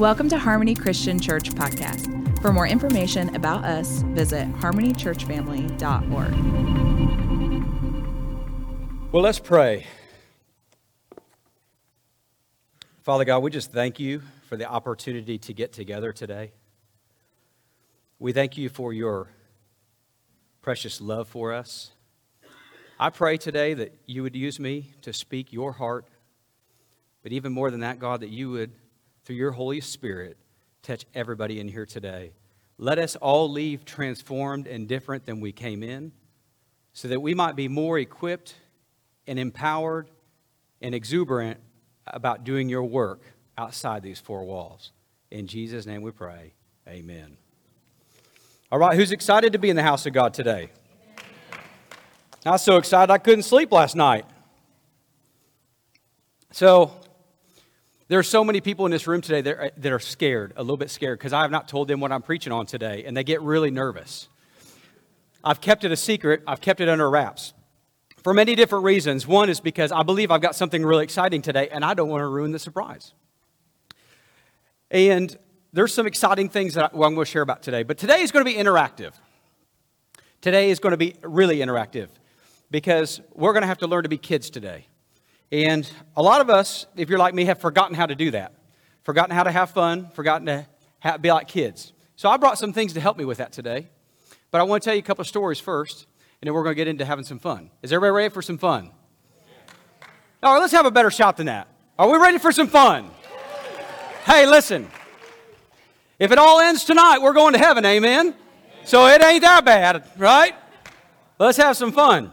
Welcome to Harmony Christian Church Podcast. For more information about us, visit harmonychurchfamily.org. Well, let's pray. Father God, we just thank you for the opportunity to get together today. We thank you for your precious love for us. I pray today that you would use me to speak your heart, but even more than that, God, that you would, through your Holy Spirit, touch everybody in here today. Let us all leave transformed and different than we came in, so that we might be more equipped and empowered and exuberant about doing your work outside these four walls. In Jesus' name we pray. Amen. All right, who's excited to be in the house of God today? I was so excited I couldn't sleep last night. So, there are so many people in this room today that are, that are scared, a little bit scared, because I have not told them what I'm preaching on today, and they get really nervous. I've kept it a secret, I've kept it under wraps for many different reasons. One is because I believe I've got something really exciting today, and I don't want to ruin the surprise. And there's some exciting things that I'm going to share about today, but today is going to be interactive. Today is going to be really interactive because we're going to have to learn to be kids today. And a lot of us, if you're like me, have forgotten how to do that. Forgotten how to have fun, forgotten to be like kids. So I brought some things to help me with that today. But I want to tell you a couple of stories first, and then we're going to get into having some fun. Is everybody ready for some fun? All right, let's have a better shot than that. Are we ready for some fun? Hey, listen. If it all ends tonight, we're going to heaven, amen? So it ain't that bad, right? Let's have some fun.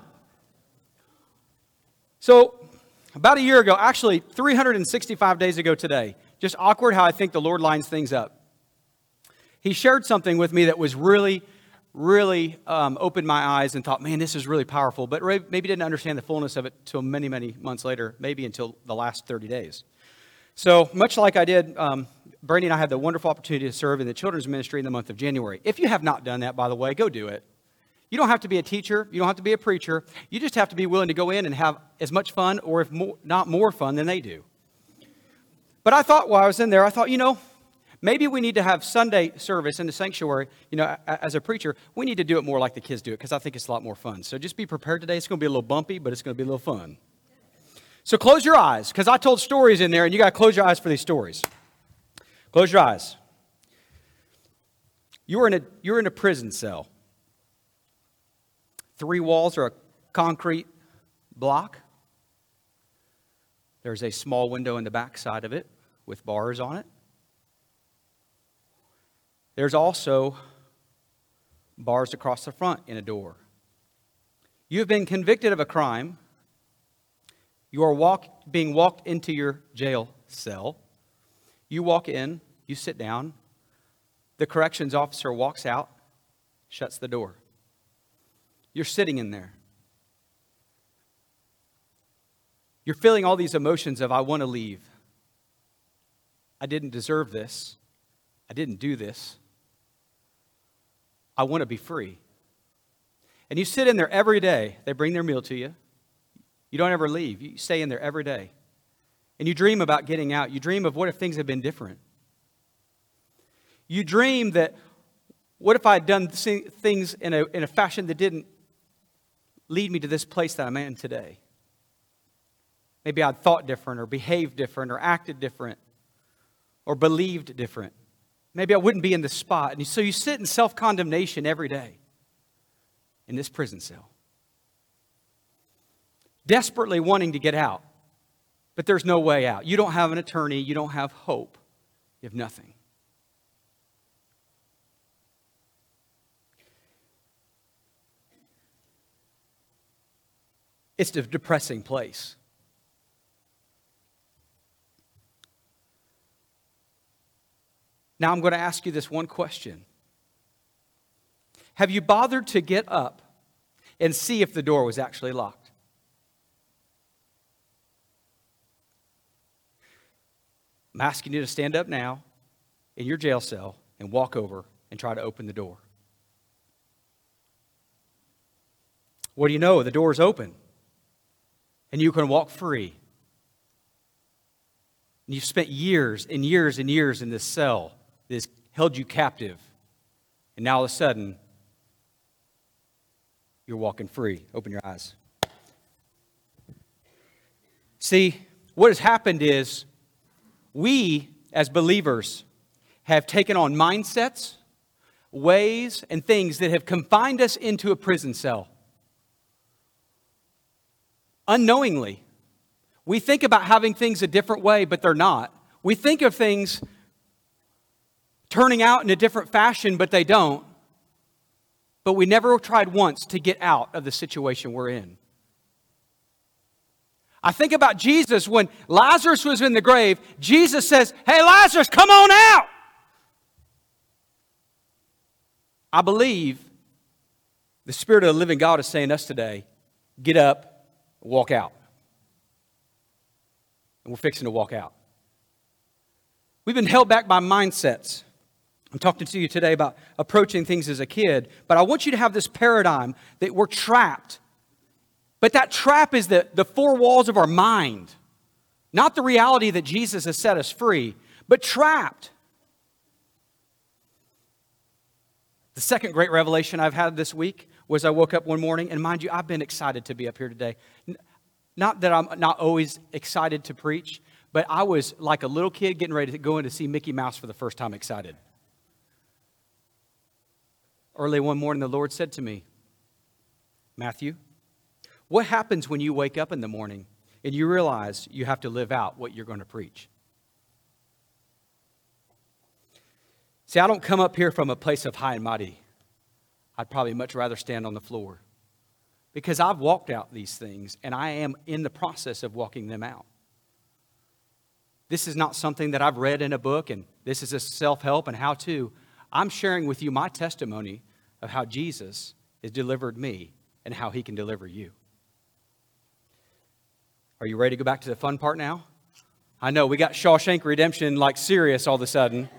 So, about a year ago, actually 365 days ago today, just awkward how I think the Lord lines things up. He shared something with me that was really, really um, opened my eyes and thought, man, this is really powerful, but maybe didn't understand the fullness of it until many, many months later, maybe until the last 30 days. So, much like I did, um, Brandy and I had the wonderful opportunity to serve in the children's ministry in the month of January. If you have not done that, by the way, go do it. You don't have to be a teacher, you don't have to be a preacher. You just have to be willing to go in and have as much fun, or if more, not more fun, than they do. But I thought while I was in there, I thought, you know, maybe we need to have Sunday service in the sanctuary. You know, as a preacher, we need to do it more like the kids do it because I think it's a lot more fun. So just be prepared today. It's going to be a little bumpy, but it's going to be a little fun. So close your eyes, because I told stories in there, and you got to close your eyes for these stories. Close your eyes. You're in a, you're in a prison cell. Three walls are a concrete block. There's a small window in the back side of it with bars on it. There's also bars across the front in a door. You've been convicted of a crime you are walk, being walked into your jail cell. You walk in, you sit down. The corrections officer walks out, shuts the door. You're sitting in there. You're feeling all these emotions of, I want to leave. I didn't deserve this. I didn't do this. I want to be free. And you sit in there every day. They bring their meal to you. You don't ever leave. You stay in there every day. And you dream about getting out. You dream of what if things had been different. You dream that what if I had done things in a, in a fashion that didn't lead me to this place that I'm in today? Maybe I'd thought different or behaved different or acted different or believed different. Maybe I wouldn't be in this spot. And so you sit in self condemnation every day in this prison cell desperately wanting to get out, but there's no way out. You don't have an attorney, you don't have hope, you have nothing. It's a depressing place. Now I'm going to ask you this one question Have you bothered to get up and see if the door was actually locked? I'm asking you to stand up now in your jail cell and walk over and try to open the door. What do you know? The door is open and you can walk free. And you've spent years and years and years in this cell that has held you captive. And now all of a sudden, you're walking free. Open your eyes. See, what has happened is we, as believers, have taken on mindsets, ways, and things that have confined us into a prison cell. Unknowingly, we think about having things a different way, but they're not. We think of things turning out in a different fashion, but they don't. But we never tried once to get out of the situation we're in. I think about Jesus when Lazarus was in the grave. Jesus says, Hey, Lazarus, come on out. I believe the Spirit of the living God is saying to us today get up, walk out. And we're fixing to walk out. We've been held back by mindsets. I'm talking to you today about approaching things as a kid, but I want you to have this paradigm that we're trapped but that trap is the, the four walls of our mind, not the reality that Jesus has set us free, but trapped. The second great revelation I've had this week was I woke up one morning, and mind you, I've been excited to be up here today. Not that I'm not always excited to preach, but I was like a little kid getting ready to go in to see Mickey Mouse for the first time excited. Early one morning, the Lord said to me, Matthew, what happens when you wake up in the morning and you realize you have to live out what you're going to preach? See, I don't come up here from a place of high and mighty. I'd probably much rather stand on the floor because I've walked out these things and I am in the process of walking them out. This is not something that I've read in a book and this is a self help and how to. I'm sharing with you my testimony of how Jesus has delivered me and how he can deliver you. Are you ready to go back to the fun part now? I know we got Shawshank Redemption like serious all of a sudden.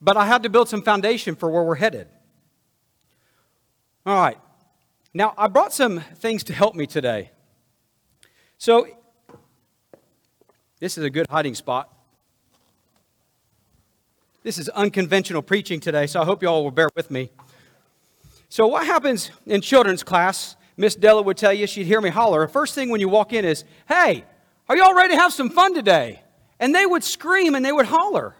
But I had to build some foundation for where we're headed. All right. Now, I brought some things to help me today. So, this is a good hiding spot. This is unconventional preaching today, so I hope you all will bear with me. So, what happens in children's class Miss Della would tell you, she'd hear me holler. First thing when you walk in is, Hey, are y'all ready to have some fun today? And they would scream and they would holler.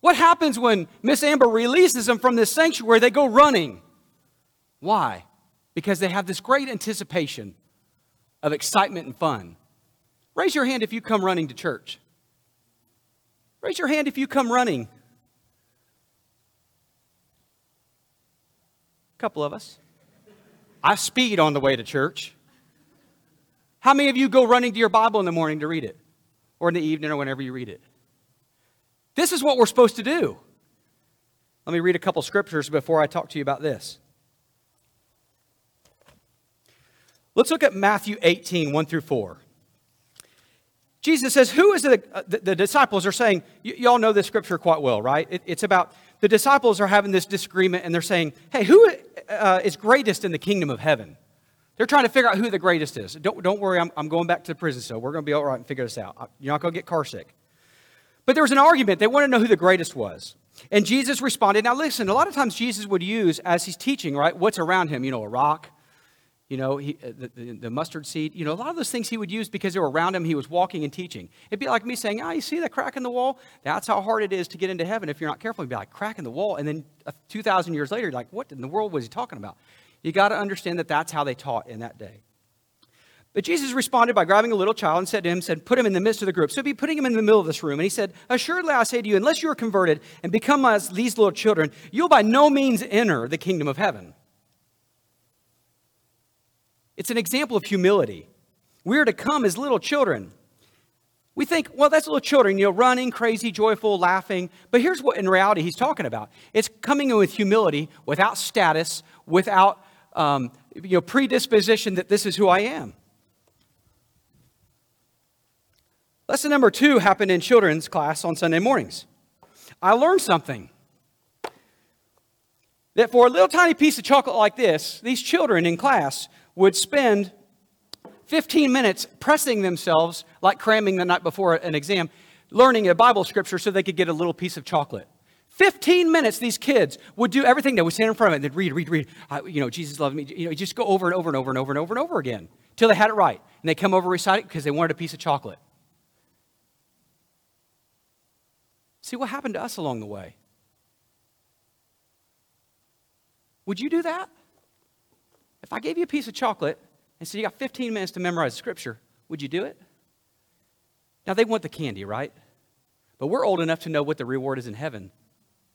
What happens when Miss Amber releases them from this sanctuary? They go running. Why? Because they have this great anticipation of excitement and fun. Raise your hand if you come running to church. Raise your hand if you come running. A couple of us. I speed on the way to church. How many of you go running to your Bible in the morning to read it? Or in the evening or whenever you read it? This is what we're supposed to do. Let me read a couple scriptures before I talk to you about this. Let's look at Matthew 18, 1 through 4. Jesus says, Who is the, uh, the, the, disciples are saying, y'all know this scripture quite well, right? It, it's about the disciples are having this disagreement and they're saying, hey, who uh, is greatest in the kingdom of heaven? They're trying to figure out who the greatest is. Don't, don't worry, I'm, I'm going back to the prison cell. We're going to be all right and figure this out. You're not going to get car sick. But there was an argument. They wanted to know who the greatest was. And Jesus responded. Now, listen, a lot of times Jesus would use, as he's teaching, right, what's around him? You know, a rock, you know, he, uh, the, the, the, mustard seed, you know, a lot of those things he would use because they were around him. He was walking and teaching. It'd be like me saying, ah, oh, you see that crack in the wall? That's how hard it is to get into heaven if you're not careful. You'd be like, crack in the wall. And then uh, 2,000 years later, you're like, what in the world was he talking about? You got to understand that that's how they taught in that day. But Jesus responded by grabbing a little child and said to him, said, put him in the midst of the group. So he'd be putting him in the middle of this room. And he said, assuredly I say to you, unless you are converted and become as these little children, you'll by no means enter the kingdom of heaven. It's an example of humility. We are to come as little children. We think, well, that's little children, you know, running, crazy, joyful, laughing. But here's what in reality he's talking about it's coming in with humility, without status, without um, you know, predisposition that this is who I am. Lesson number two happened in children's class on Sunday mornings. I learned something. That for a little tiny piece of chocolate like this, these children in class would spend 15 minutes pressing themselves, like cramming the night before an exam, learning a Bible scripture so they could get a little piece of chocolate. 15 minutes, these kids would do everything. They would stand in front of it and they'd read, read, read. I, you know, Jesus loved me. You know, just go over and over and over and over and over and over again till they had it right. And they come over recite it because they wanted a piece of chocolate. See what happened to us along the way. Would you do that? If I gave you a piece of chocolate and said you got 15 minutes to memorize scripture, would you do it? Now they want the candy, right? But we're old enough to know what the reward is in heaven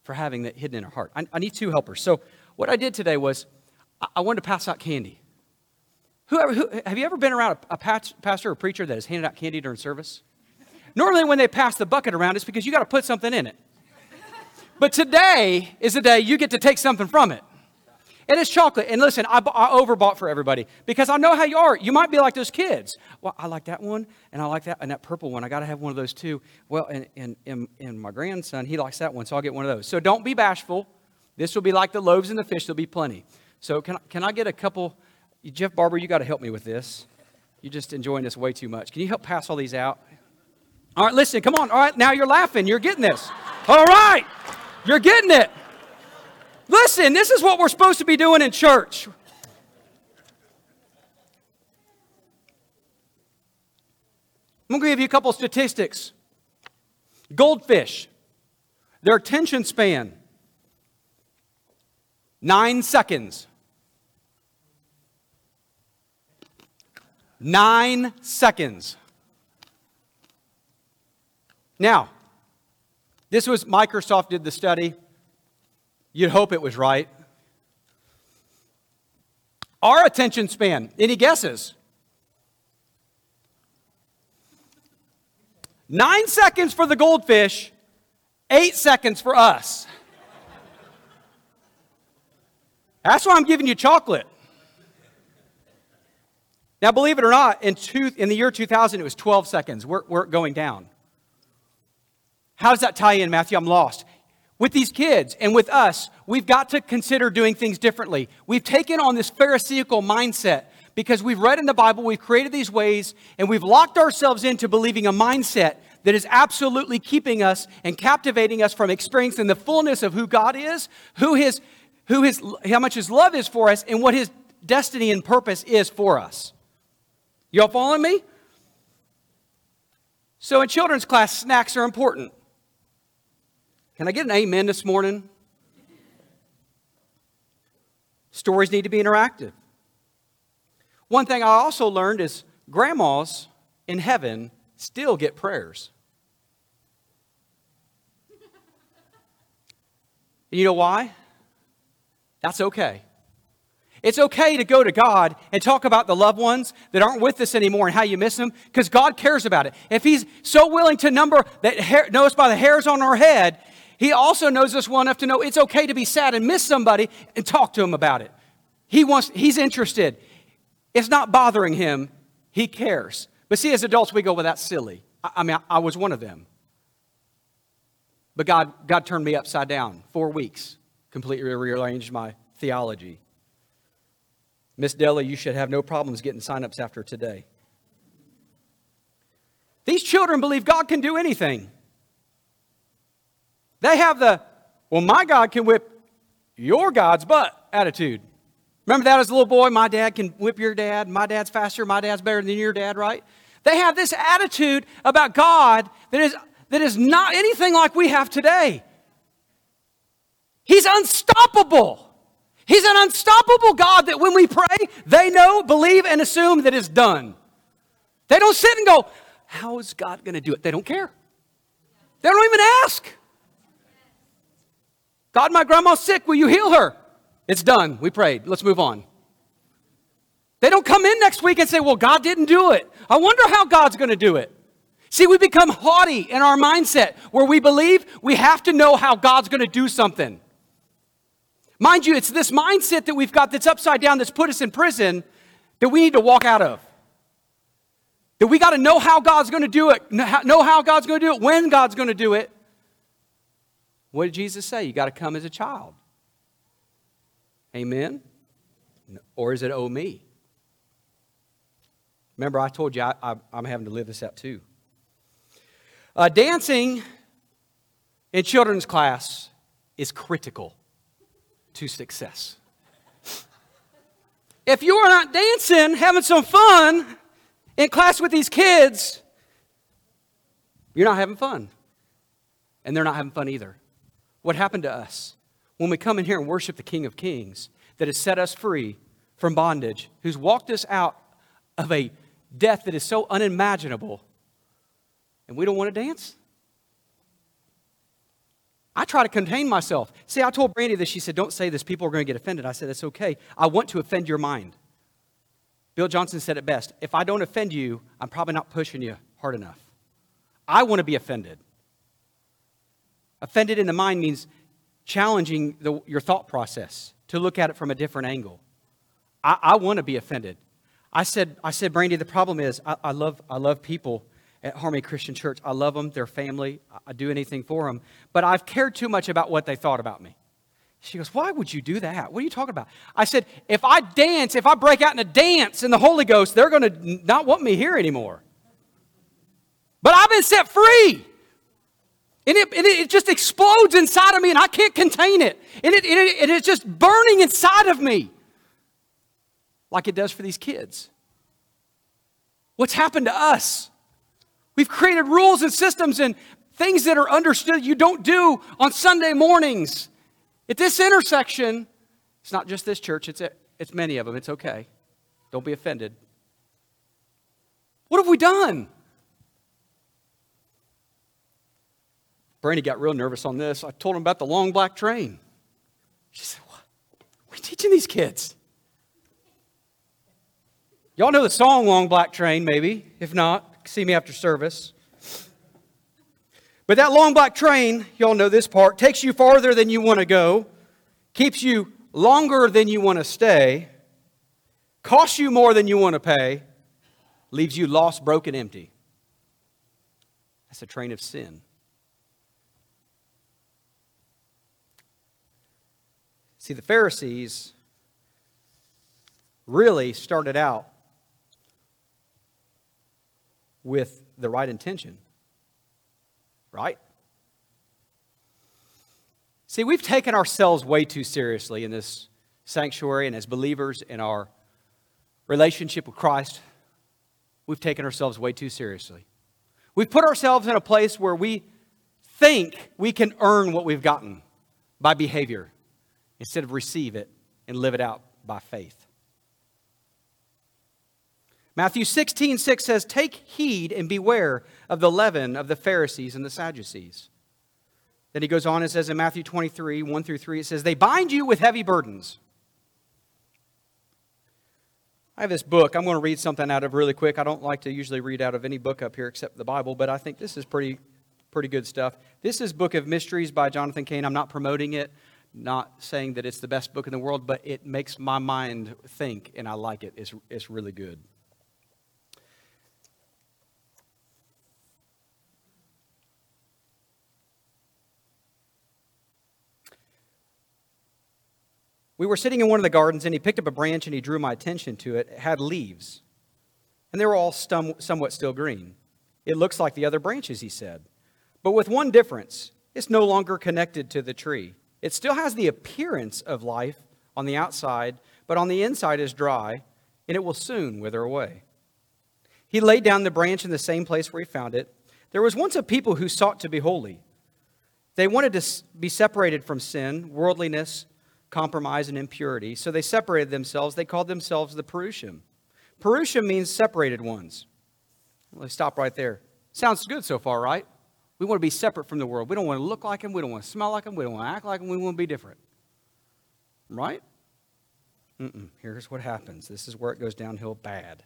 for having that hidden in our heart. I, I need two helpers. So what I did today was I, I wanted to pass out candy. Whoever, who, have you ever been around a, a pastor or preacher that has handed out candy during service? Normally, when they pass the bucket around, it's because you got to put something in it. But today is the day you get to take something from it. And it's chocolate. And listen, I, I, overbought for everybody because I know how you are. You might be like those kids. Well, I like that one, and I like that, and that purple one. I got to have one of those too. Well, and, and, and, and my grandson, he likes that one, so I'll get one of those. So don't be bashful. This will be like the loaves and the fish. There'll be plenty. So can, can I get a couple? Jeff Barber, you got to help me with this. You're just enjoying this way too much. Can you help pass all these out? All right, listen, come on. All right, now you're laughing. You're getting this. All right, you're getting it. Listen, this is what we're supposed to be doing in church. I'm going to give you a couple statistics. Goldfish, their attention span, nine seconds. Nine seconds. Now, this was Microsoft did the study. You'd hope it was right. Our attention span, any guesses? Nine seconds for the goldfish, eight seconds for us. That's why I'm giving you chocolate. Now, believe it or not, in, two, in the year 2000, it was 12 seconds. We're, we're going down. How does that tie in, Matthew? I'm lost with these kids and with us, we've got to consider doing things differently. We've taken on this Pharisaical mindset because we've read in the Bible, we've created these ways, and we've locked ourselves into believing a mindset that is absolutely keeping us and captivating us from experiencing the fullness of who God is, who his, who his, how much His love is for us, and what His destiny and purpose is for us. Y'all following me? So in children's class, snacks are important. Can I get an amen this morning? Stories need to be interactive. One thing I also learned is grandmas in heaven still get prayers. You know why? That's okay. It's okay to go to God and talk about the loved ones that aren't with us anymore and how you miss them because God cares about it. If He's so willing to number that hair, know us by the hairs on our head, he also knows us well enough to know it's okay to be sad and miss somebody and talk to him about it. He wants, he's interested. It's not bothering him. He cares. But see, as adults, we go, well, that's silly. I, I mean, I, I was one of them. But God, God turned me upside down. Four weeks, completely rearranged my theology. Miss Della, you should have no problems getting signups after today. These children believe God can do anything. They have the, well, my God can whip your God's butt attitude. Remember that as a little boy? My dad can whip your dad. My dad's faster. My dad's better than your dad, right? They have this attitude about God that is, that is not anything like we have today. He's unstoppable. He's an unstoppable God that when we pray, they know, believe, and assume that it's done. They don't sit and go, How is God going to do it? They don't care. They don't even ask. God, my grandma's sick. Will you heal her? It's done. We prayed. Let's move on. They don't come in next week and say, Well, God didn't do it. I wonder how God's going to do it. See, we become haughty in our mindset where we believe we have to know how God's going to do something. Mind you, it's this mindset that we've got that's upside down that's put us in prison that we need to walk out of. That we got to know how God's going to do it, know how God's going to do it, when God's going to do it, what did Jesus say? You got to come as a child. Amen? Or is it oh me? Remember, I told you I, I'm having to live this out too. Uh, dancing in children's class is critical to success. If you are not dancing, having some fun in class with these kids, you're not having fun. And they're not having fun either. What happened to us when we come in here and worship the King of Kings that has set us free from bondage, who's walked us out of a death that is so unimaginable, and we don't want to dance? I try to contain myself. See, I told Brandy this. She said, Don't say this. People are going to get offended. I said, That's okay. I want to offend your mind. Bill Johnson said it best If I don't offend you, I'm probably not pushing you hard enough. I want to be offended. Offended in the mind means challenging the, your thought process to look at it from a different angle. I, I want to be offended. I said, I said, Brandy, the problem is I, I, love, I love people at Harmony Christian Church. I love them, their family. I do anything for them. But I've cared too much about what they thought about me. She goes, Why would you do that? What are you talking about? I said, If I dance, if I break out in a dance in the Holy Ghost, they're going to not want me here anymore. But I've been set free. And it, and it just explodes inside of me, and I can't contain it. And it, it, it is just burning inside of me, like it does for these kids. What's happened to us? We've created rules and systems and things that are understood you don't do on Sunday mornings. At this intersection, it's not just this church, it's, it's many of them. It's okay. Don't be offended. What have we done? Brandy got real nervous on this. I told him about the long black train. She said, What? We teaching these kids? Y'all know the song Long Black Train, maybe. If not, see me after service. But that long black train, y'all know this part, takes you farther than you want to go, keeps you longer than you want to stay, costs you more than you want to pay, leaves you lost, broken, empty. That's a train of sin. See, the Pharisees really started out with the right intention. Right? See, we've taken ourselves way too seriously in this sanctuary and as believers in our relationship with Christ. We've taken ourselves way too seriously. We've put ourselves in a place where we think we can earn what we've gotten by behavior instead of receive it and live it out by faith. Matthew 16, 6 says, Take heed and beware of the leaven of the Pharisees and the Sadducees. Then he goes on and says in Matthew 23, 1 through 3, it says, They bind you with heavy burdens. I have this book. I'm going to read something out of really quick. I don't like to usually read out of any book up here except the Bible, but I think this is pretty, pretty good stuff. This is Book of Mysteries by Jonathan Cahn. I'm not promoting it, not saying that it's the best book in the world, but it makes my mind think, and I like it. It's, it's really good. We were sitting in one of the gardens, and he picked up a branch and he drew my attention to it. It had leaves, and they were all stum- somewhat still green. It looks like the other branches, he said, but with one difference it's no longer connected to the tree. It still has the appearance of life on the outside, but on the inside is dry, and it will soon wither away. He laid down the branch in the same place where he found it. There was once a people who sought to be holy. They wanted to be separated from sin, worldliness, compromise, and impurity. So they separated themselves. They called themselves the Perushim. Perushim means separated ones. Let's stop right there. Sounds good so far, right? We want to be separate from the world. We don't want to look like them. We don't want to smell like them. We don't want to act like them. We want to be different. Right? Mm-mm. Here's what happens. This is where it goes downhill bad.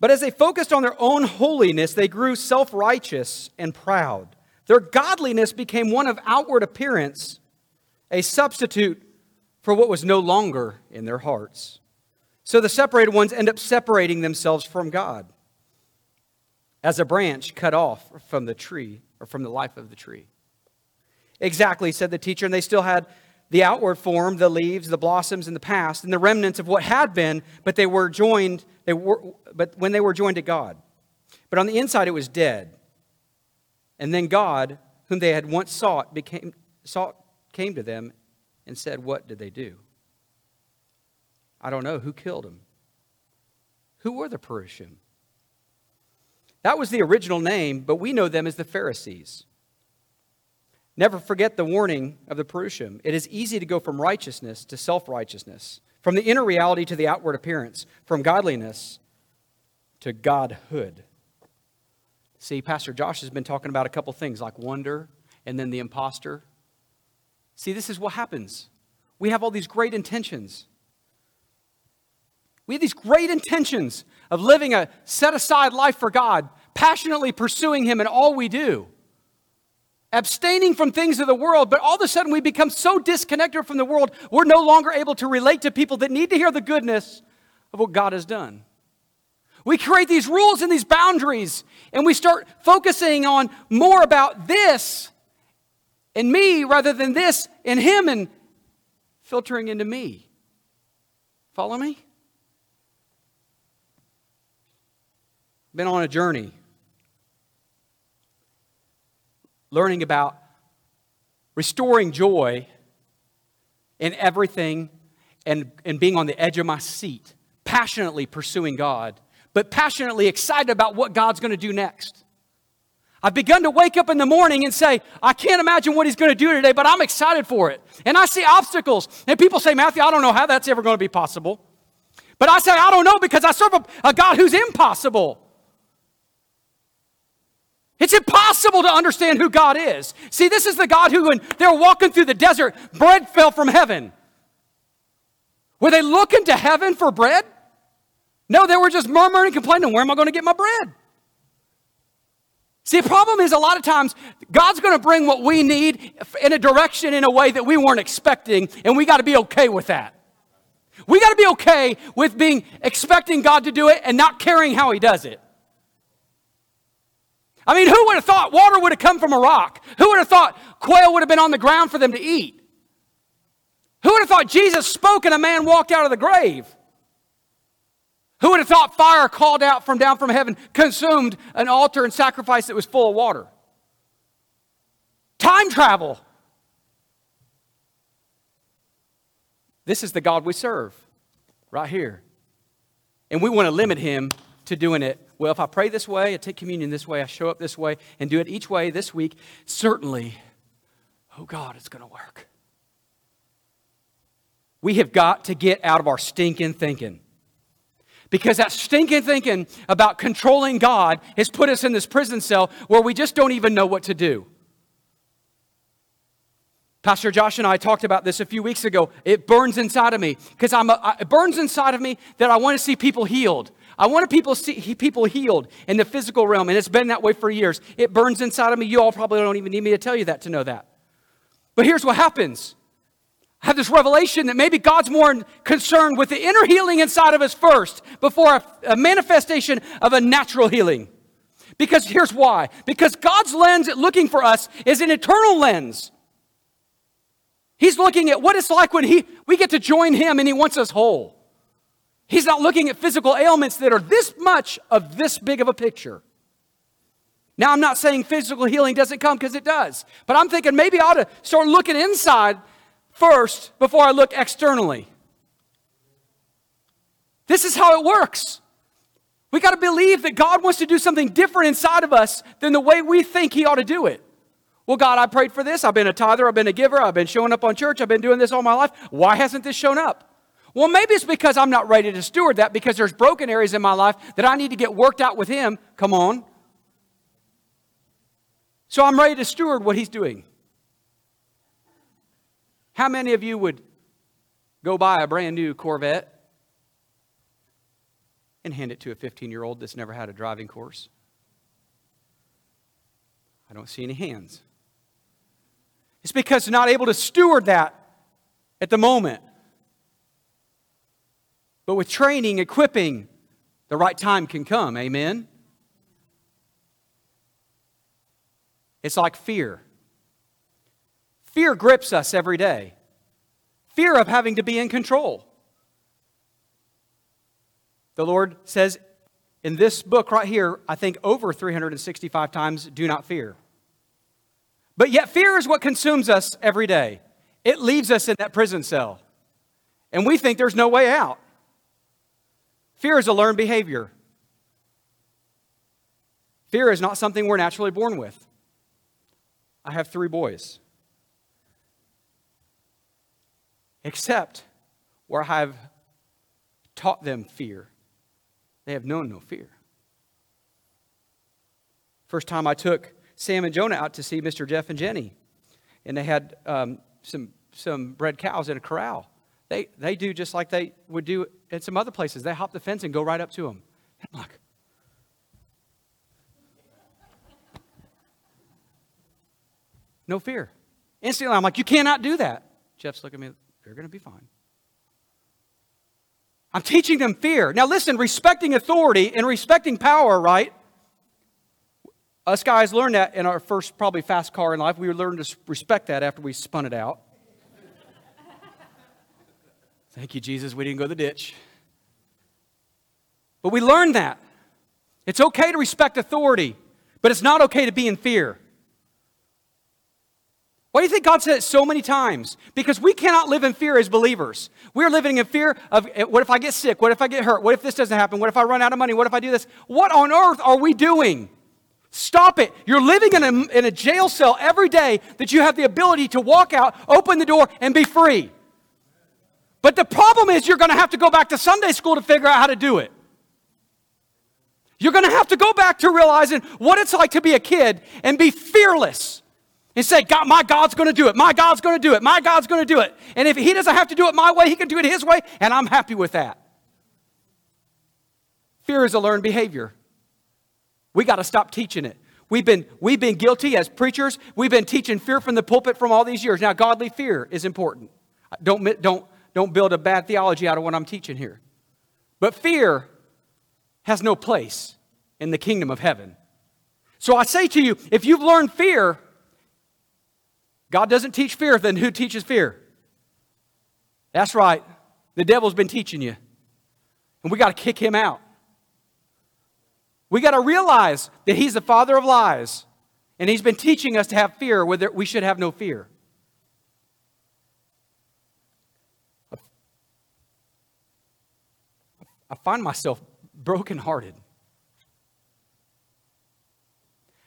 But as they focused on their own holiness, they grew self righteous and proud. Their godliness became one of outward appearance a substitute for what was no longer in their hearts. So the separated ones end up separating themselves from God as a branch cut off from the tree or from the life of the tree. Exactly, said the teacher, and they still had the outward form, the leaves, the blossoms in the past, and the remnants of what had been, but they were joined, they were, but when they were joined to God. But on the inside it was dead. And then God, whom they had once sought, became, sought, came to them and said, What did they do? I don't know. Who killed him? Who were the Perushim? That was the original name, but we know them as the Pharisees. Never forget the warning of the Perushim. It is easy to go from righteousness to self righteousness, from the inner reality to the outward appearance, from godliness to godhood. See, Pastor Josh has been talking about a couple things like wonder and then the impostor. See, this is what happens. We have all these great intentions. We have these great intentions of living a set aside life for God, passionately pursuing Him in all we do abstaining from things of the world, but all of a sudden we become so disconnected from the world, we're no longer able to relate to people that need to hear the goodness of what God has done. We create these rules and these boundaries, and we start focusing on more about this and me rather than this and him and filtering into me. Follow me? Been on a journey learning about restoring joy in everything and, and being on the edge of my seat, passionately pursuing God, but passionately excited about what God's going to do next. I've begun to wake up in the morning and say, I can't imagine what he's going to do today, but I'm excited for it. And I see obstacles. And people say, Matthew, I don't know how that's ever going to be possible. But I say, I don't know because I serve a, a God who's impossible. It's impossible to understand who God is. See, this is the God who, when they were walking through the desert, bread fell from heaven. Were they looking to heaven for bread? No, they were just murmuring and complaining, Where am I going to get my bread? See, the problem is a lot of times God's going to bring what we need in a direction in a way that we weren't expecting, and we got to be okay with that. We got to be okay with being expecting God to do it and not caring how He does it. I mean, who would have thought water would have come from a rock? Who would have thought quail would have been on the ground for them to eat? Who would have thought Jesus spoke and a man walked out of the grave? Who would have thought fire called out from down from heaven consumed an altar and sacrifice that was full of water? Time travel. This is the God we serve right here. And we want to limit him to doing it well, if I pray this way, I take communion this way, I show up this way, and do it each way this week, certainly, oh God, it's going to work. We have got to get out of our stinking thinking. Because that stinking thinking about controlling God has put us in this prison cell where we just don't even know what to do. Pastor Josh and I talked about this a few weeks ago. It burns inside of me because I'm a, it burns inside of me that I want to see people healed. I wanted people see people healed in the physical realm, and it's been that way for years. It burns inside of me. You all probably don't even need me to tell you that to know that. But here's what happens. I have this revelation that maybe God's more concerned with the inner healing inside of us first before a, a manifestation of a natural healing. Because here's why. Because God's lens at looking for us is an eternal lens. He's looking at what it's like when he, we get to join Him and He wants us whole. He's not looking at physical ailments that are this much of this big of a picture. Now, I'm not saying physical healing doesn't come because it does, but I'm thinking maybe I ought to start looking inside first before I look externally. This is how it works. We got to believe that God wants to do something different inside of us than the way we think He ought to do it. Well, God, I prayed for this. I've been a tither. I've been a giver. I've been showing up on church. I've been doing this all my life. Why hasn't this shown up? Well, maybe it's because I'm not ready to steward that because there's broken areas in my life that I need to get worked out with Him. Come on. So I'm ready to steward what He's doing. How many of you would go buy a brand new Corvette and hand it to a 15 year old that's never had a driving course? I don't see any hands. It's because they're not able to steward that at the moment. But with training, equipping, the right time can come. Amen? It's like fear. Fear grips us every day. fear of having to be in control. The Lord says in this book right here, I think over 365 times, do not fear. But yet, fear is what consumes us every day. It leaves us in that prison cell. And we think there's no way out. Fear is a learned behavior. Fear is not something we're naturally born with. I have three boys. Except where I have taught them fear, they have known no fear. First time I took Sam and Jonah out to see Mr. Jeff and Jenny, and they had um, some, some bred cows in a corral. They, they do just like they would do at some other places. They hop the fence and go right up to them. And no fear. Instantly, I'm like, you cannot do that. Jeff's looking at me, you're going to be fine. I'm teaching them fear. Now, listen, respecting authority and respecting power, right? Us guys learned that in our first, probably fast car in life. We learned to respect that after we spun it out. Thank you, Jesus. We didn't go to the ditch. But we learned that. It's okay to respect authority, but it's not okay to be in fear. Why do you think God said it so many times? Because we cannot live in fear as believers. We're living in fear of eh, what if I get sick? What if I get hurt? What if this doesn't happen? What if I run out of money? What if I do this? What on earth are we doing? Stop it. You're living in a, in a jail cell every day that you have the ability to walk out, open the door, and be free. But the problem is, you're going to have to go back to Sunday school to figure out how to do it. You're going to have to go back to realizing what it's like to be a kid and be fearless and say, God, my God's going to do it. My God's going to do it. My God's going to do it. And if He doesn't have to do it my way, He can do it His way, and I'm happy with that. Fear is a learned behavior. We got to stop teaching it. We've been, we've been guilty as preachers. We've been teaching fear from the pulpit from all these years. Now, godly fear is important. Don't, don't, don't build a bad theology out of what I'm teaching here. But fear has no place in the kingdom of heaven. So I say to you, if you've learned fear, God doesn't teach fear, then who teaches fear? That's right. The devil's been teaching you. And we got to kick him out. We got to realize that he's the father of lies. And he's been teaching us to have fear where we should have no fear. I find myself brokenhearted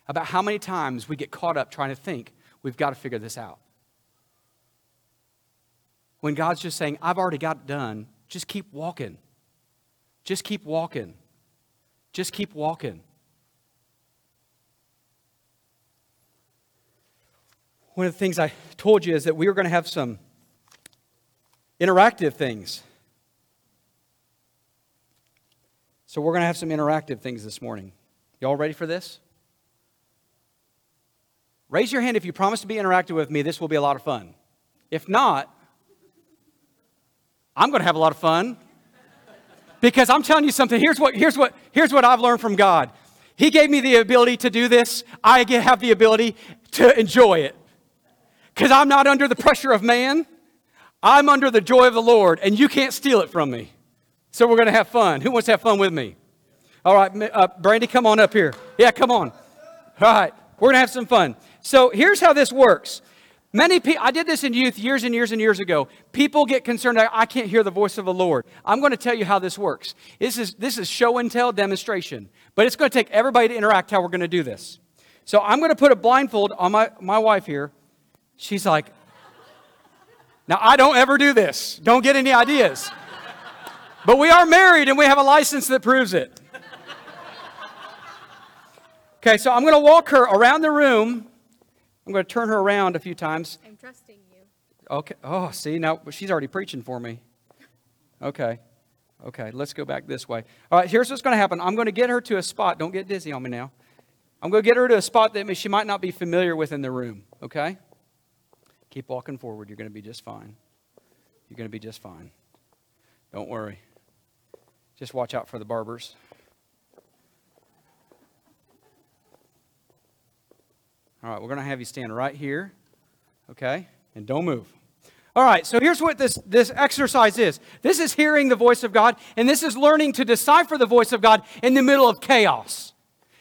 about how many times we get caught up trying to think we've got to figure this out. When God's just saying, I've already got it done, just keep walking. Just keep walking. Just keep walking. One of the things I told you is that we were going to have some interactive things. So we're going to have some interactive things this morning. Y'all ready for this? Raise your hand if you promise to be interactive with me. This will be a lot of fun. If not, I'm going to have a lot of fun because I'm telling you something. Here's what, here's what, here's what I've learned from God. He gave me the ability to do this. I have the ability to enjoy it because I'm not under the pressure of man. I'm under the joy of the Lord, and you can't steal it from me. So we're going to have fun. Who wants to have fun with me? All right, uh, Brandy, come on up here. Yeah, come on. All right, we're going to have some fun. So here's how this works. Many people, I did this in youth years and years and years ago. People get concerned, I can't hear the voice of the Lord. I'm going to tell you how this works. This is, this is show and tell demonstration, but it's going to take everybody to interact how we're going to do this. So I'm going to put a blindfold on my, my wife here. She's like, now I don't ever do this. Don't get any ideas. But we are married and we have a license that proves it. Okay, so I'm going to walk her around the room I'm going to turn her around a few times. I'm trusting you. Okay. Oh, see, now she's already preaching for me. Okay. Okay, let's go back this way. All right, here's what's going to happen. I'm going to get her to a spot. Don't get dizzy on me now. I'm going to get her to a spot that she might not be familiar with in the room, okay? Keep walking forward. You're going to be just fine. You're going to be just fine. Don't worry. Just watch out for the barbers. All right, we're going to have you stand right here, okay? And don't move. All right, so here's what this, this exercise is this is hearing the voice of God, and this is learning to decipher the voice of God in the middle of chaos,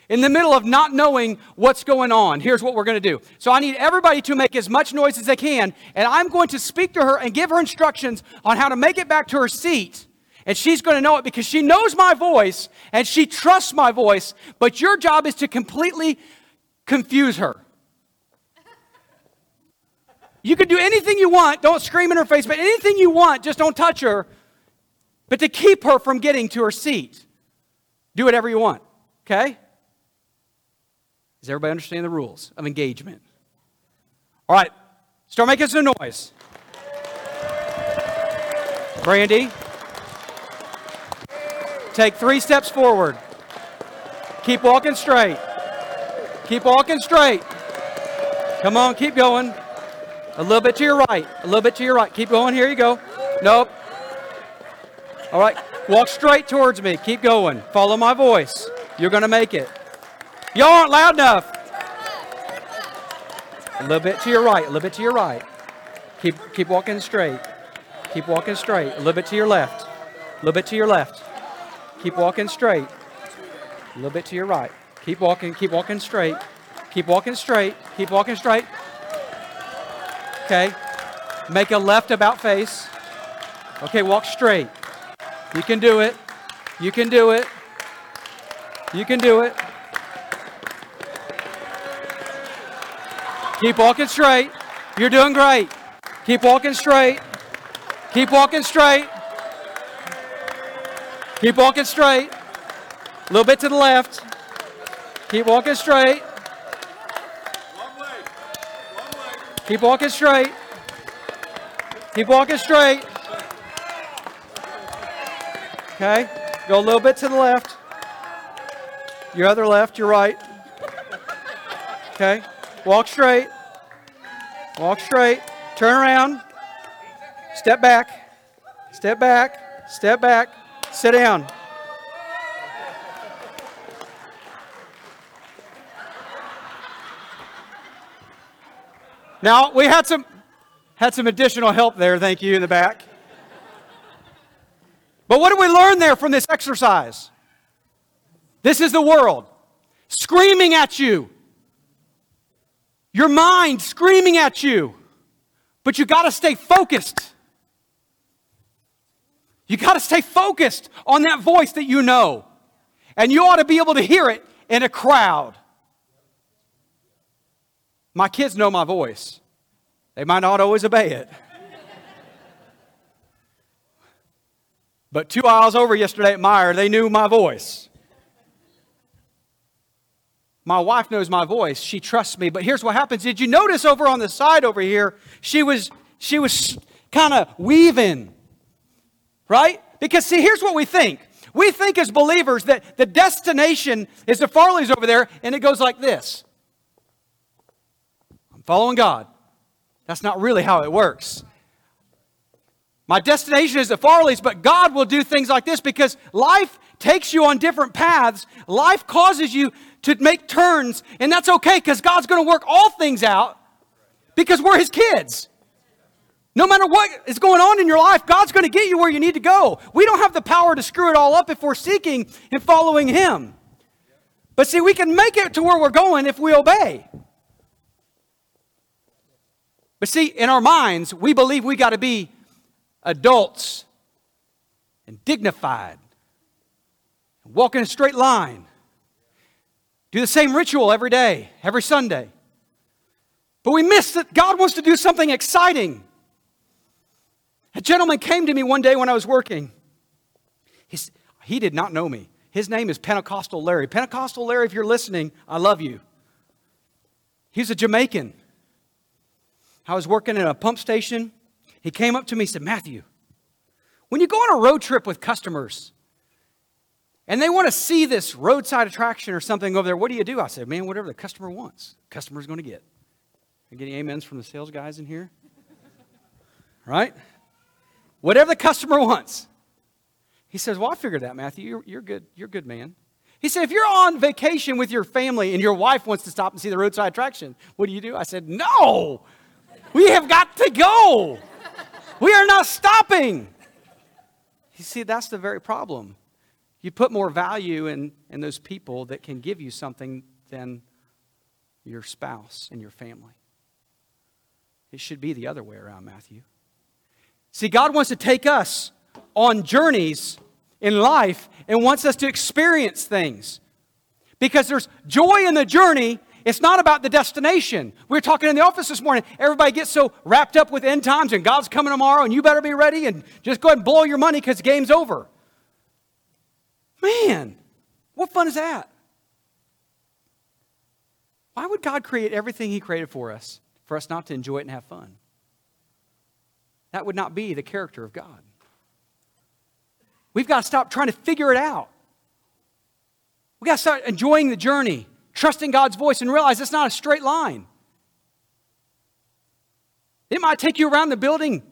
in the middle of not knowing what's going on. Here's what we're going to do. So I need everybody to make as much noise as they can, and I'm going to speak to her and give her instructions on how to make it back to her seat. And she's going to know it because she knows my voice and she trusts my voice, but your job is to completely confuse her. You can do anything you want. Don't scream in her face, but anything you want, just don't touch her. But to keep her from getting to her seat, do whatever you want. Okay? Does everybody understand the rules of engagement? All right, start making some noise. Brandy, take three steps forward. Keep walking straight. Keep walking straight. Come on, keep going. A little bit to your right. A little bit to your right. Keep going. Here you go. Nope. All right. Walk straight towards me. Keep going. Follow my voice. You're going to make it. Y'all aren't loud enough. A little bit to your right. A little bit to your right. Keep, keep walking straight. Keep walking straight. A little bit to your left. A little bit to your left. Keep walking straight. A little bit to your right. Keep walking. Keep walking straight. Keep walking straight. Keep walking straight. Okay. Make a left about face. Okay, walk straight. You can do it. You can do it. You can do it. Keep walking straight. You're doing great. Keep walking straight. Keep walking straight. Keep walking straight. A little bit to the left. Keep walking straight. Keep walking straight. Keep walking straight. Okay. Go a little bit to the left. Your other left, your right. Okay. Walk straight. Walk straight. Turn around. Step back. Step back. Step back. Sit down. Now, we had some, had some additional help there, thank you, in the back. But what did we learn there from this exercise? This is the world screaming at you. Your mind screaming at you. But you got to stay focused. You got to stay focused on that voice that you know. And you ought to be able to hear it in a crowd. My kids know my voice. They might not always obey it. but two aisles over yesterday at Meijer, they knew my voice. My wife knows my voice. She trusts me. But here's what happens. Did you notice over on the side over here, she was she was kind of weaving. Right? Because see, here's what we think. We think as believers that the destination is the Farley's over there, and it goes like this. I'm following God. That's not really how it works. My destination is the Farley's, but God will do things like this because life takes you on different paths. Life causes you to make turns, and that's okay because God's going to work all things out because we're His kids. No matter what is going on in your life, God's going to get you where you need to go. We don't have the power to screw it all up if we're seeking and following Him. But see, we can make it to where we're going if we obey. But see, in our minds, we believe we got to be adults and dignified, and walk in a straight line, do the same ritual every day, every Sunday. But we miss that God wants to do something exciting. A gentleman came to me one day when I was working. He's, he did not know me. His name is Pentecostal Larry. Pentecostal Larry, if you're listening, I love you. He's a Jamaican. I was working at a pump station. He came up to me and said, Matthew, when you go on a road trip with customers and they want to see this roadside attraction or something over there, what do you do? I said, man, whatever the customer wants, the customer's going to get. Are you getting amens from the sales guys in here? right? Whatever the customer wants. He says, Well, I figured that, Matthew. You're, you're good. You're a good, man. He said, If you're on vacation with your family and your wife wants to stop and see the roadside attraction, what do you do? I said, No, we have got to go. We are not stopping. You see, that's the very problem. You put more value in, in those people that can give you something than your spouse and your family. It should be the other way around, Matthew. See, God wants to take us on journeys in life and wants us to experience things. Because there's joy in the journey. It's not about the destination. We were talking in the office this morning. Everybody gets so wrapped up with end times and God's coming tomorrow and you better be ready and just go ahead and blow your money because the game's over. Man, what fun is that? Why would God create everything He created for us, for us not to enjoy it and have fun? That would not be the character of God. We've got to stop trying to figure it out. We've got to start enjoying the journey, trusting God's voice, and realize it's not a straight line. It might take you around the building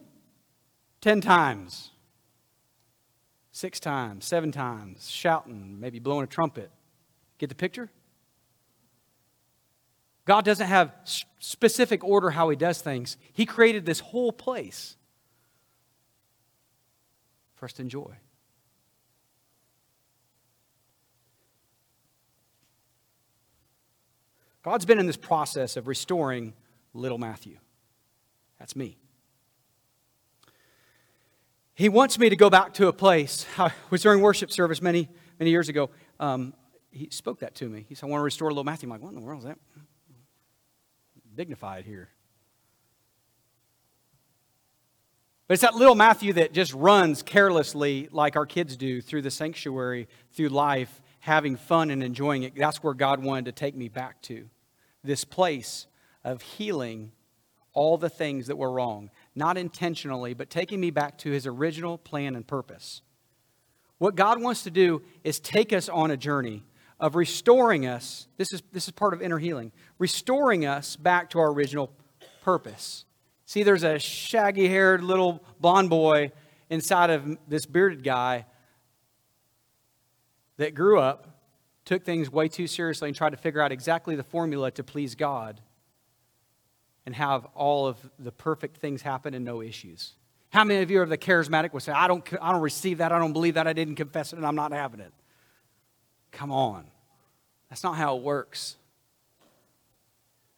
10 times, six times, seven times, shouting, maybe blowing a trumpet. Get the picture? God doesn't have specific order how He does things. He created this whole place to enjoy. God's been in this process of restoring little Matthew. That's me. He wants me to go back to a place. I was during worship service many, many years ago. Um, he spoke that to me. He said, I want to restore little Matthew. I'm like, what in the world is that? Dignified here. But it's that little Matthew that just runs carelessly like our kids do through the sanctuary, through life, having fun and enjoying it. That's where God wanted to take me back to. This place of healing all the things that were wrong, not intentionally, but taking me back to his original plan and purpose. What God wants to do is take us on a journey of restoring us. This is, this is part of inner healing, restoring us back to our original purpose. See, there's a shaggy haired little blond boy inside of this bearded guy that grew up, took things way too seriously, and tried to figure out exactly the formula to please God and have all of the perfect things happen and no issues. How many of you are the charismatic would say, I don't, I don't receive that, I don't believe that, I didn't confess it, and I'm not having it? Come on. That's not how it works.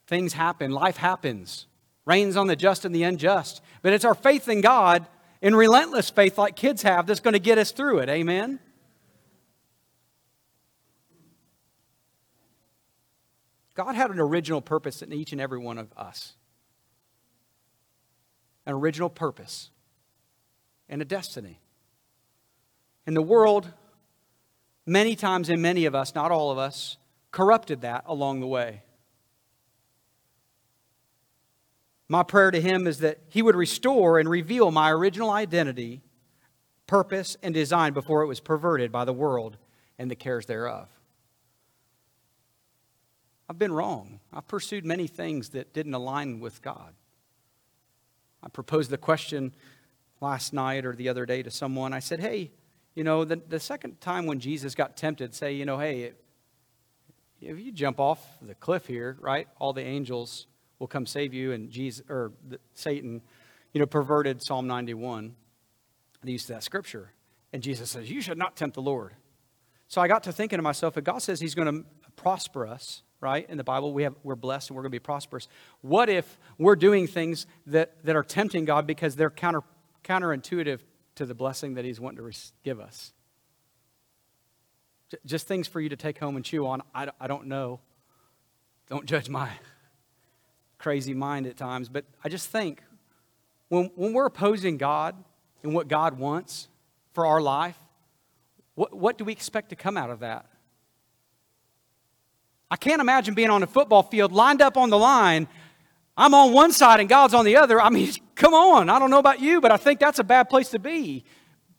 Things happen, life happens. Rains on the just and the unjust. But it's our faith in God, in relentless faith like kids have, that's going to get us through it. Amen? God had an original purpose in each and every one of us. An original purpose and a destiny. And the world, many times, and many of us, not all of us, corrupted that along the way. My prayer to Him is that He would restore and reveal my original identity, purpose, and design before it was perverted by the world and the cares thereof. I've been wrong. I've pursued many things that didn't align with God. I proposed the question last night or the other day to someone. I said, hey, you know, the, the second time when Jesus got tempted, say, you know, hey, if you jump off the cliff here, right, all the angels will come save you, and Jesus or Satan, you know, perverted Psalm 91, the use of that scripture. And Jesus says, You should not tempt the Lord. So I got to thinking to myself, if God says He's going to prosper us, right? In the Bible, we have, we're blessed and we're going to be prosperous. What if we're doing things that, that are tempting God because they're counter, counterintuitive to the blessing that He's wanting to give us? just things for you to take home and chew on. I, I don't know. Don't judge my crazy mind at times, but I just think when, when we're opposing God and what God wants for our life, what, what do we expect to come out of that? I can't imagine being on a football field lined up on the line. I'm on one side and God's on the other. I mean, come on. I don't know about you, but I think that's a bad place to be.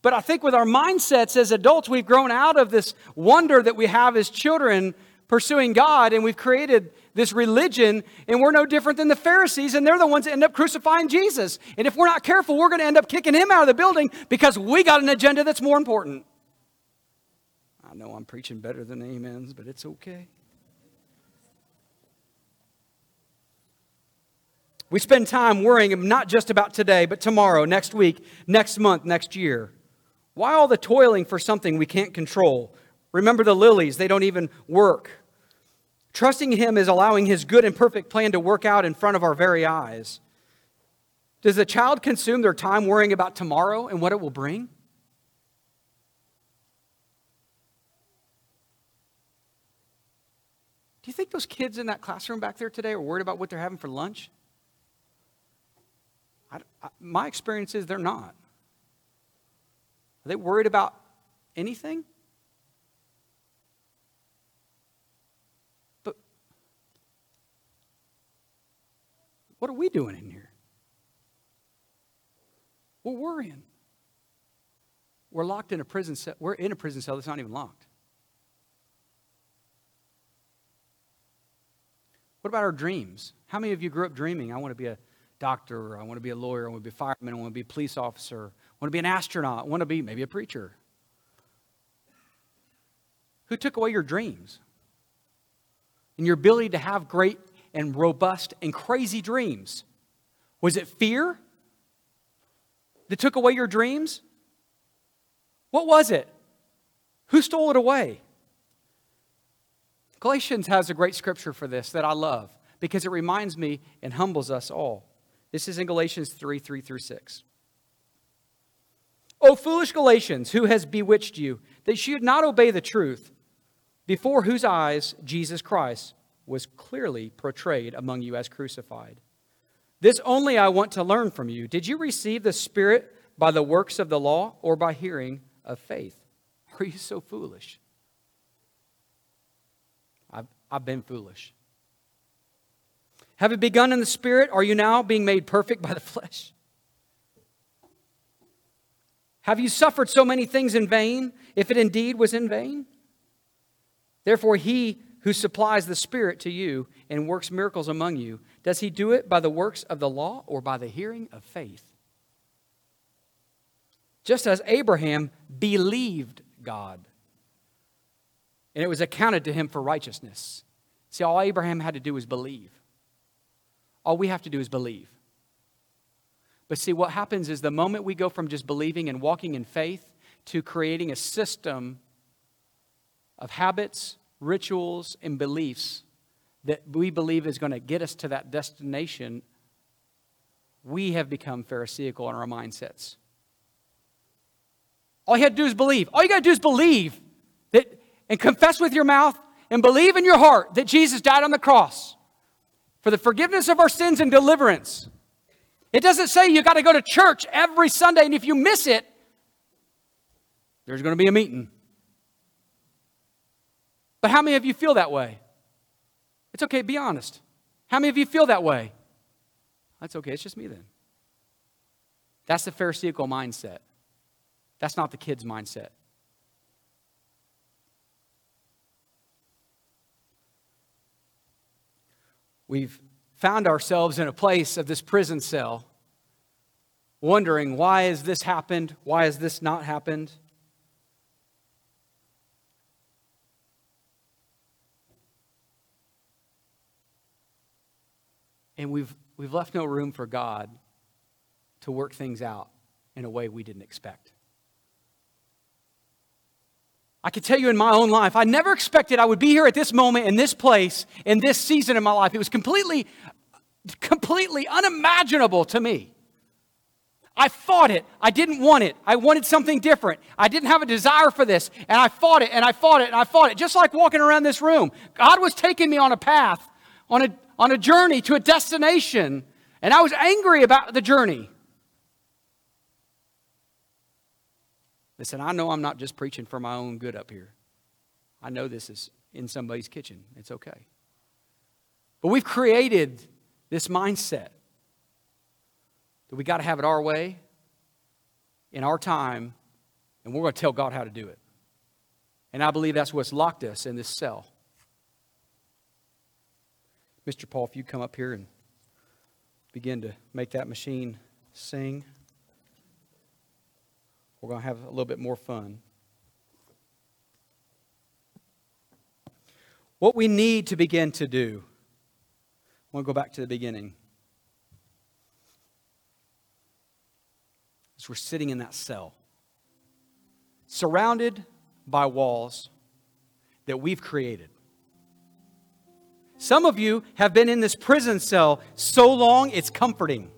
But I think with our mindsets as adults, we've grown out of this wonder that we have as children pursuing God, and we've created this religion, and we're no different than the Pharisees, and they're the ones that end up crucifying Jesus. And if we're not careful, we're going to end up kicking him out of the building because we got an agenda that's more important. I know I'm preaching better than amens, but it's okay. We spend time worrying not just about today, but tomorrow, next week, next month, next year. Why all the toiling for something we can't control? Remember the lilies, they don't even work. Trusting Him is allowing His good and perfect plan to work out in front of our very eyes. Does a child consume their time worrying about tomorrow and what it will bring? Do you think those kids in that classroom back there today are worried about what they're having for lunch? I, I, my experience is they're not. Are they worried about anything? What are we doing in here? We're worrying. We're locked in a prison cell. We're in a prison cell that's not even locked. What about our dreams? How many of you grew up dreaming, I want to be a doctor, I want to be a lawyer, I want to be a fireman, I want to be a police officer, I want to be an astronaut, I want to be maybe a preacher? Who took away your dreams? And your ability to have great and robust and crazy dreams? Was it fear that took away your dreams? What was it? Who stole it away? Galatians has a great scripture for this that I love because it reminds me and humbles us all. This is in Galatians 3 3 through 6. O foolish Galatians, who has bewitched you, that you should not obey the truth, before whose eyes Jesus Christ was clearly portrayed among you as crucified? This only I want to learn from you. Did you receive the Spirit by the works of the law or by hearing of faith? Are you so foolish? I've, I've been foolish. Have it begun in the Spirit? Are you now being made perfect by the flesh? Have you suffered so many things in vain, if it indeed was in vain? Therefore, he who supplies the Spirit to you and works miracles among you, does he do it by the works of the law or by the hearing of faith? Just as Abraham believed God, and it was accounted to him for righteousness. See, all Abraham had to do was believe. All we have to do is believe. But see, what happens is the moment we go from just believing and walking in faith to creating a system of habits, rituals, and beliefs that we believe is going to get us to that destination, we have become Pharisaical in our mindsets. All you had to do is believe. All you got to do is believe that and confess with your mouth and believe in your heart that Jesus died on the cross for the forgiveness of our sins and deliverance. It doesn't say you got to go to church every Sunday, and if you miss it, there's going to be a meeting. But how many of you feel that way? It's okay, be honest. How many of you feel that way? That's okay, it's just me then. That's the Pharisaical mindset. That's not the kid's mindset. We've found ourselves in a place of this prison cell, wondering why has this happened? Why has this not happened? And we've, we've left no room for God to work things out in a way we didn't expect. I can tell you in my own life, I never expected I would be here at this moment, in this place, in this season in my life. It was completely, completely unimaginable to me. I fought it. I didn't want it. I wanted something different. I didn't have a desire for this. And I fought it and I fought it and I fought it. Just like walking around this room. God was taking me on a path, on a, on a journey to a destination. And I was angry about the journey. Listen, I know I'm not just preaching for my own good up here. I know this is in somebody's kitchen. It's okay. But we've created this mindset that we got to have it our way, in our time, and we're going to tell God how to do it. And I believe that's what's locked us in this cell. Mr. Paul, if you come up here and begin to make that machine sing, we're going to have a little bit more fun. What we need to begin to do, I want to go back to the beginning. As we're sitting in that cell, surrounded by walls that we've created. Some of you have been in this prison cell so long it's comforting.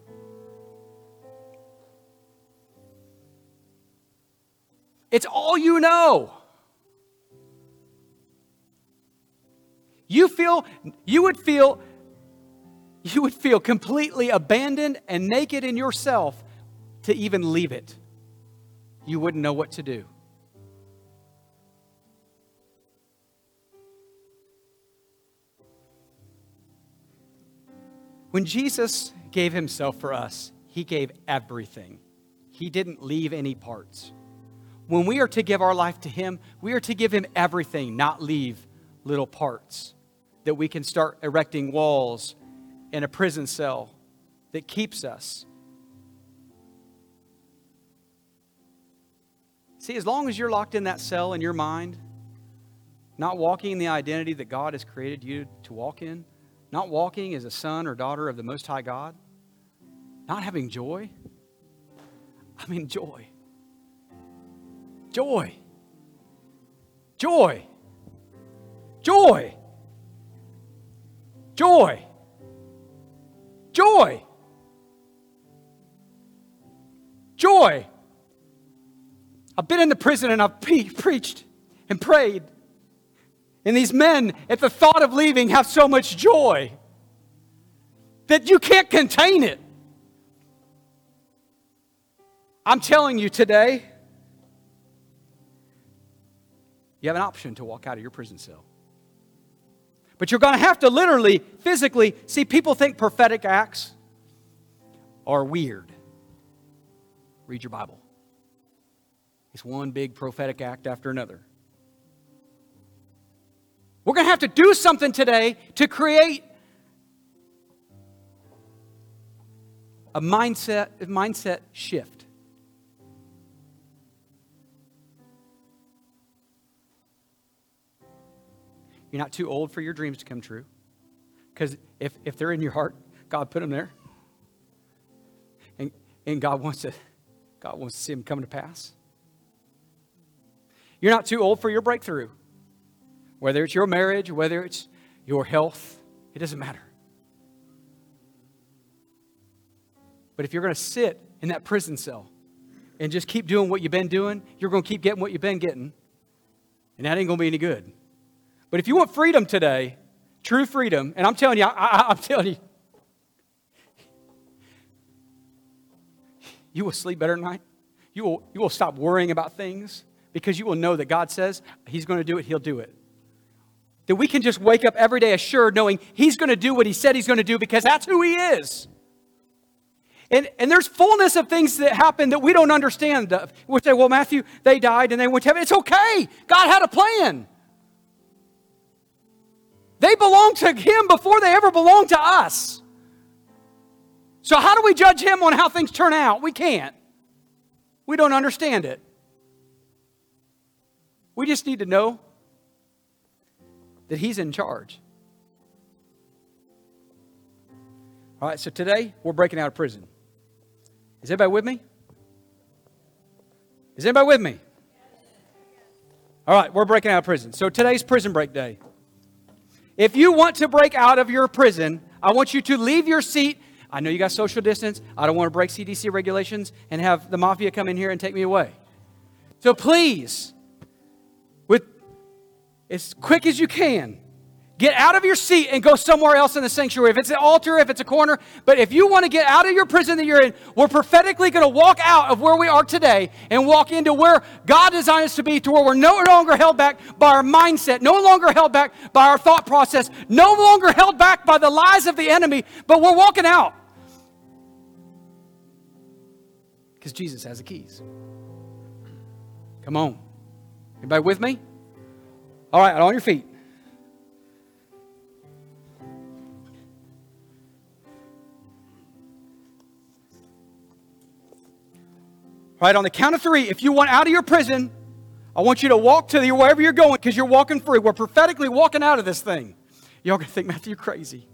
It's all you know. You feel you would feel you would feel completely abandoned and naked in yourself to even leave it. You wouldn't know what to do. When Jesus gave himself for us, he gave everything. He didn't leave any parts. When we are to give our life to him, we are to give him everything, not leave little parts. That we can start erecting walls in a prison cell that keeps us. See, as long as you're locked in that cell in your mind, not walking in the identity that God has created you to walk in, not walking as a son or daughter of the Most High God, not having joy. I mean, joy. Joy. Joy. Joy. Joy. Joy. Joy. I've been in the prison and I've pre- preached and prayed and these men, at the thought of leaving, have so much joy that you can't contain it. I'm telling you today, you have an option to walk out of your prison cell. But you're going to have to literally, physically, see, people think prophetic acts are weird. Read your Bible. It's one big prophetic act after another. We're going to have to do something today to create a mindset, a mindset shift. You're not too old for your dreams to come true. Because if, if they're in your heart, God put them there. And, and God wants to God wants to see them come to pass. You're not too old for your breakthrough. Whether it's your marriage, whether it's your health, it doesn't matter. But if you're going to sit in that prison cell and just keep doing what you've been doing, you're going to keep getting what you've been getting. And that ain't going to be any good. But if you want freedom today, true freedom, and I'm telling you, I, am telling you, you will sleep better tonight. You will, you will stop worrying about things because you will know that God says He's going to do it, He'll do it. That we can just wake up every day assured knowing He's going to do what He said He's going to do because that's who He is. And, and there's fullness of things that happen that we don't understand. Uh, we say, well, Matthew, they died and they went to heaven. It's okay. God had a plan. They belong to Him before they ever belonged to us. So, how do we judge Him on how things turn out? We can't. We don't understand it. We just need to know that He's in charge. All right, so today we're breaking out of prison. Is anybody with me? Is anybody with me? All right, we're breaking out of prison. So today's prison break day. If you want to break out of your prison, I want you to leave your seat. I know you got social distance. I don't want to break CDC regulations and have the mafia come in here and take me away. So please, as quick as you can, Get out of your seat and go somewhere else in the sanctuary. If it's an altar, if it's a corner, but if you want to get out of your prison that you're in, we're prophetically going to walk out of where we are today and walk into where God designed us to be, to where we're no longer held back by our mindset, no longer held back by our thought process, no longer held back by the lies of the enemy, but we're walking out. Because Jesus has the keys. Come on. Anybody with me? All right, on your feet. Right? On the count of three, if you want out of your prison, I want you to walk to the, wherever you're going because you're walking free. We're prophetically walking out of this thing. Y'all gonna think, Matthew, crazy.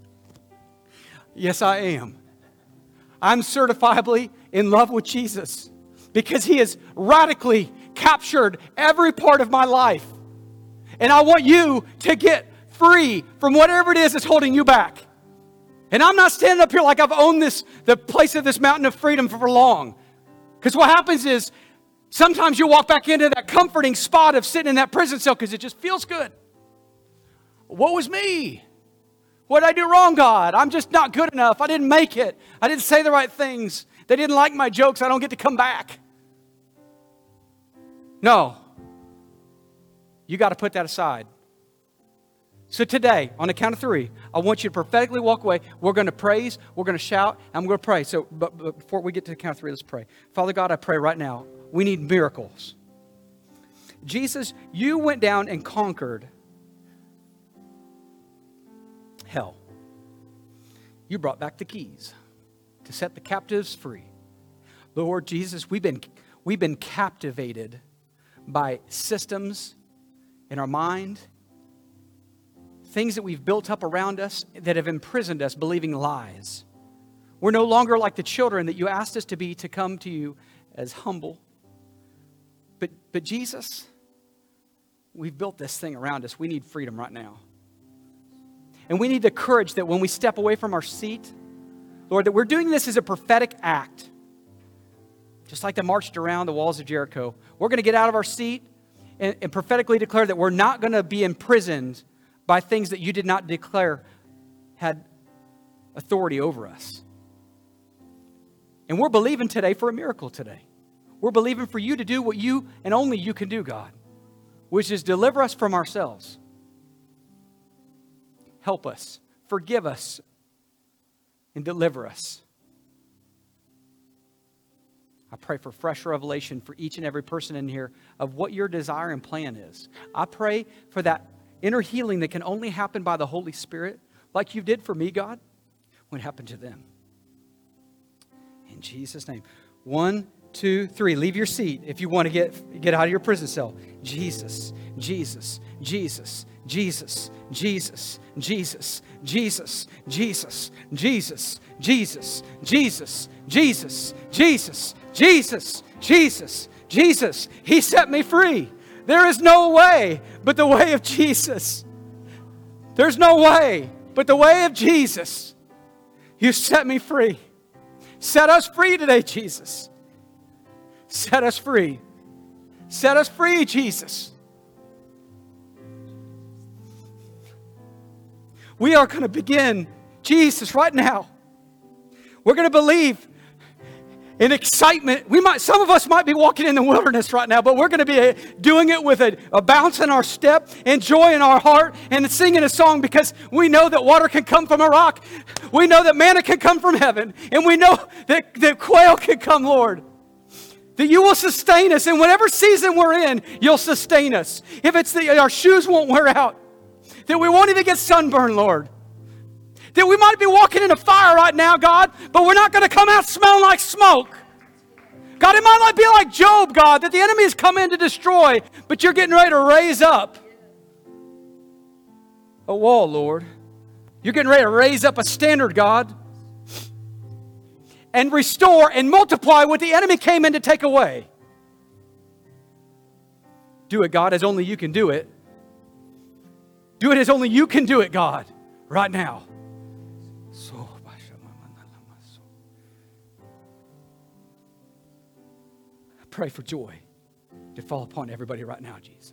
Yes, I am. I'm certifiably in love with Jesus. because He has radically captured every part of my life. And I want you to get free from whatever it is that's holding you back. And I'm not standing up here like I've owned this, the place of this mountain of freedom for long. Because what happens is sometimes you walk back into that comforting spot of sitting in that prison cell because it just feels good. What was me? What did I do wrong, God? I'm just not good enough. I didn't make it. I didn't say the right things. They didn't like my jokes. I don't get to come back. No. You got to put that aside. So today, on the count of three, I want you to prophetically walk away. We're going to praise, we're going to shout, and we're going to pray. So, but, but before we get to the count of three, let's pray. Father God, I pray right now. We need miracles. Jesus, you went down and conquered hell. You brought back the keys to set the captives free. Lord Jesus, we've been, we've been captivated by systems in our mind, things that we've built up around us that have imprisoned us believing lies. We're no longer like the children that you asked us to be to come to you as humble. But, but Jesus, we've built this thing around us. We need freedom right now. And we need the courage that when we step away from our seat, Lord, that we're doing this as a prophetic act. Just like they marched around the walls of Jericho. We're going to get out of our seat and, and prophetically declare that we're not going to be imprisoned by things that you did not declare had authority over us. And we're believing today for a miracle today. We're believing for you to do what you and only you can do, God, which is deliver us from ourselves. Help us, forgive us, and deliver us. I pray for fresh revelation for each and every person in here of what your desire and plan is. I pray for that inner healing that can only happen by the Holy Spirit, like you did for me, God, it happened to them. In Jesus' name. One, two, three. Leave your seat if you want to get, get out of your prison cell. Jesus, Jesus, Jesus, Jesus, Jesus, Jesus, Jesus, Jesus, Jesus, Jesus, Jesus, Jesus, Jesus, Jesus, Jesus, Jesus. He set me free. There is no way but the way of Jesus. There's no way but the way of Jesus. You set me free. Set us free today, Jesus. Set us free. Set us free, Jesus. We are going to begin, Jesus, right now. We're going to believe in excitement. We might, some of us might be walking in the wilderness right now, but we're going to be uh, doing it with a, a bounce in our step and joy in our heart and singing a song because we know that water can come from a rock. We know that manna can come from heaven. And we know that, that quail can come, Lord. That you will sustain us. In whatever season we're in, you'll sustain us. If it's that our shoes won't wear out, that we won't even get sunburned, Lord. That we might be walking in a fire right now, God, but we're not going to come out smelling like smoke. God, it might not be like Job, God, that the enemy has come in to destroy, but you're getting ready to raise up a wall, Lord. You're getting ready to raise up a standard, God, and restore and multiply what the enemy came in to take away. Do it, God, as only you can do it. Do it as only you can do it, God, right now. Pray for joy to fall upon everybody right now, Jesus.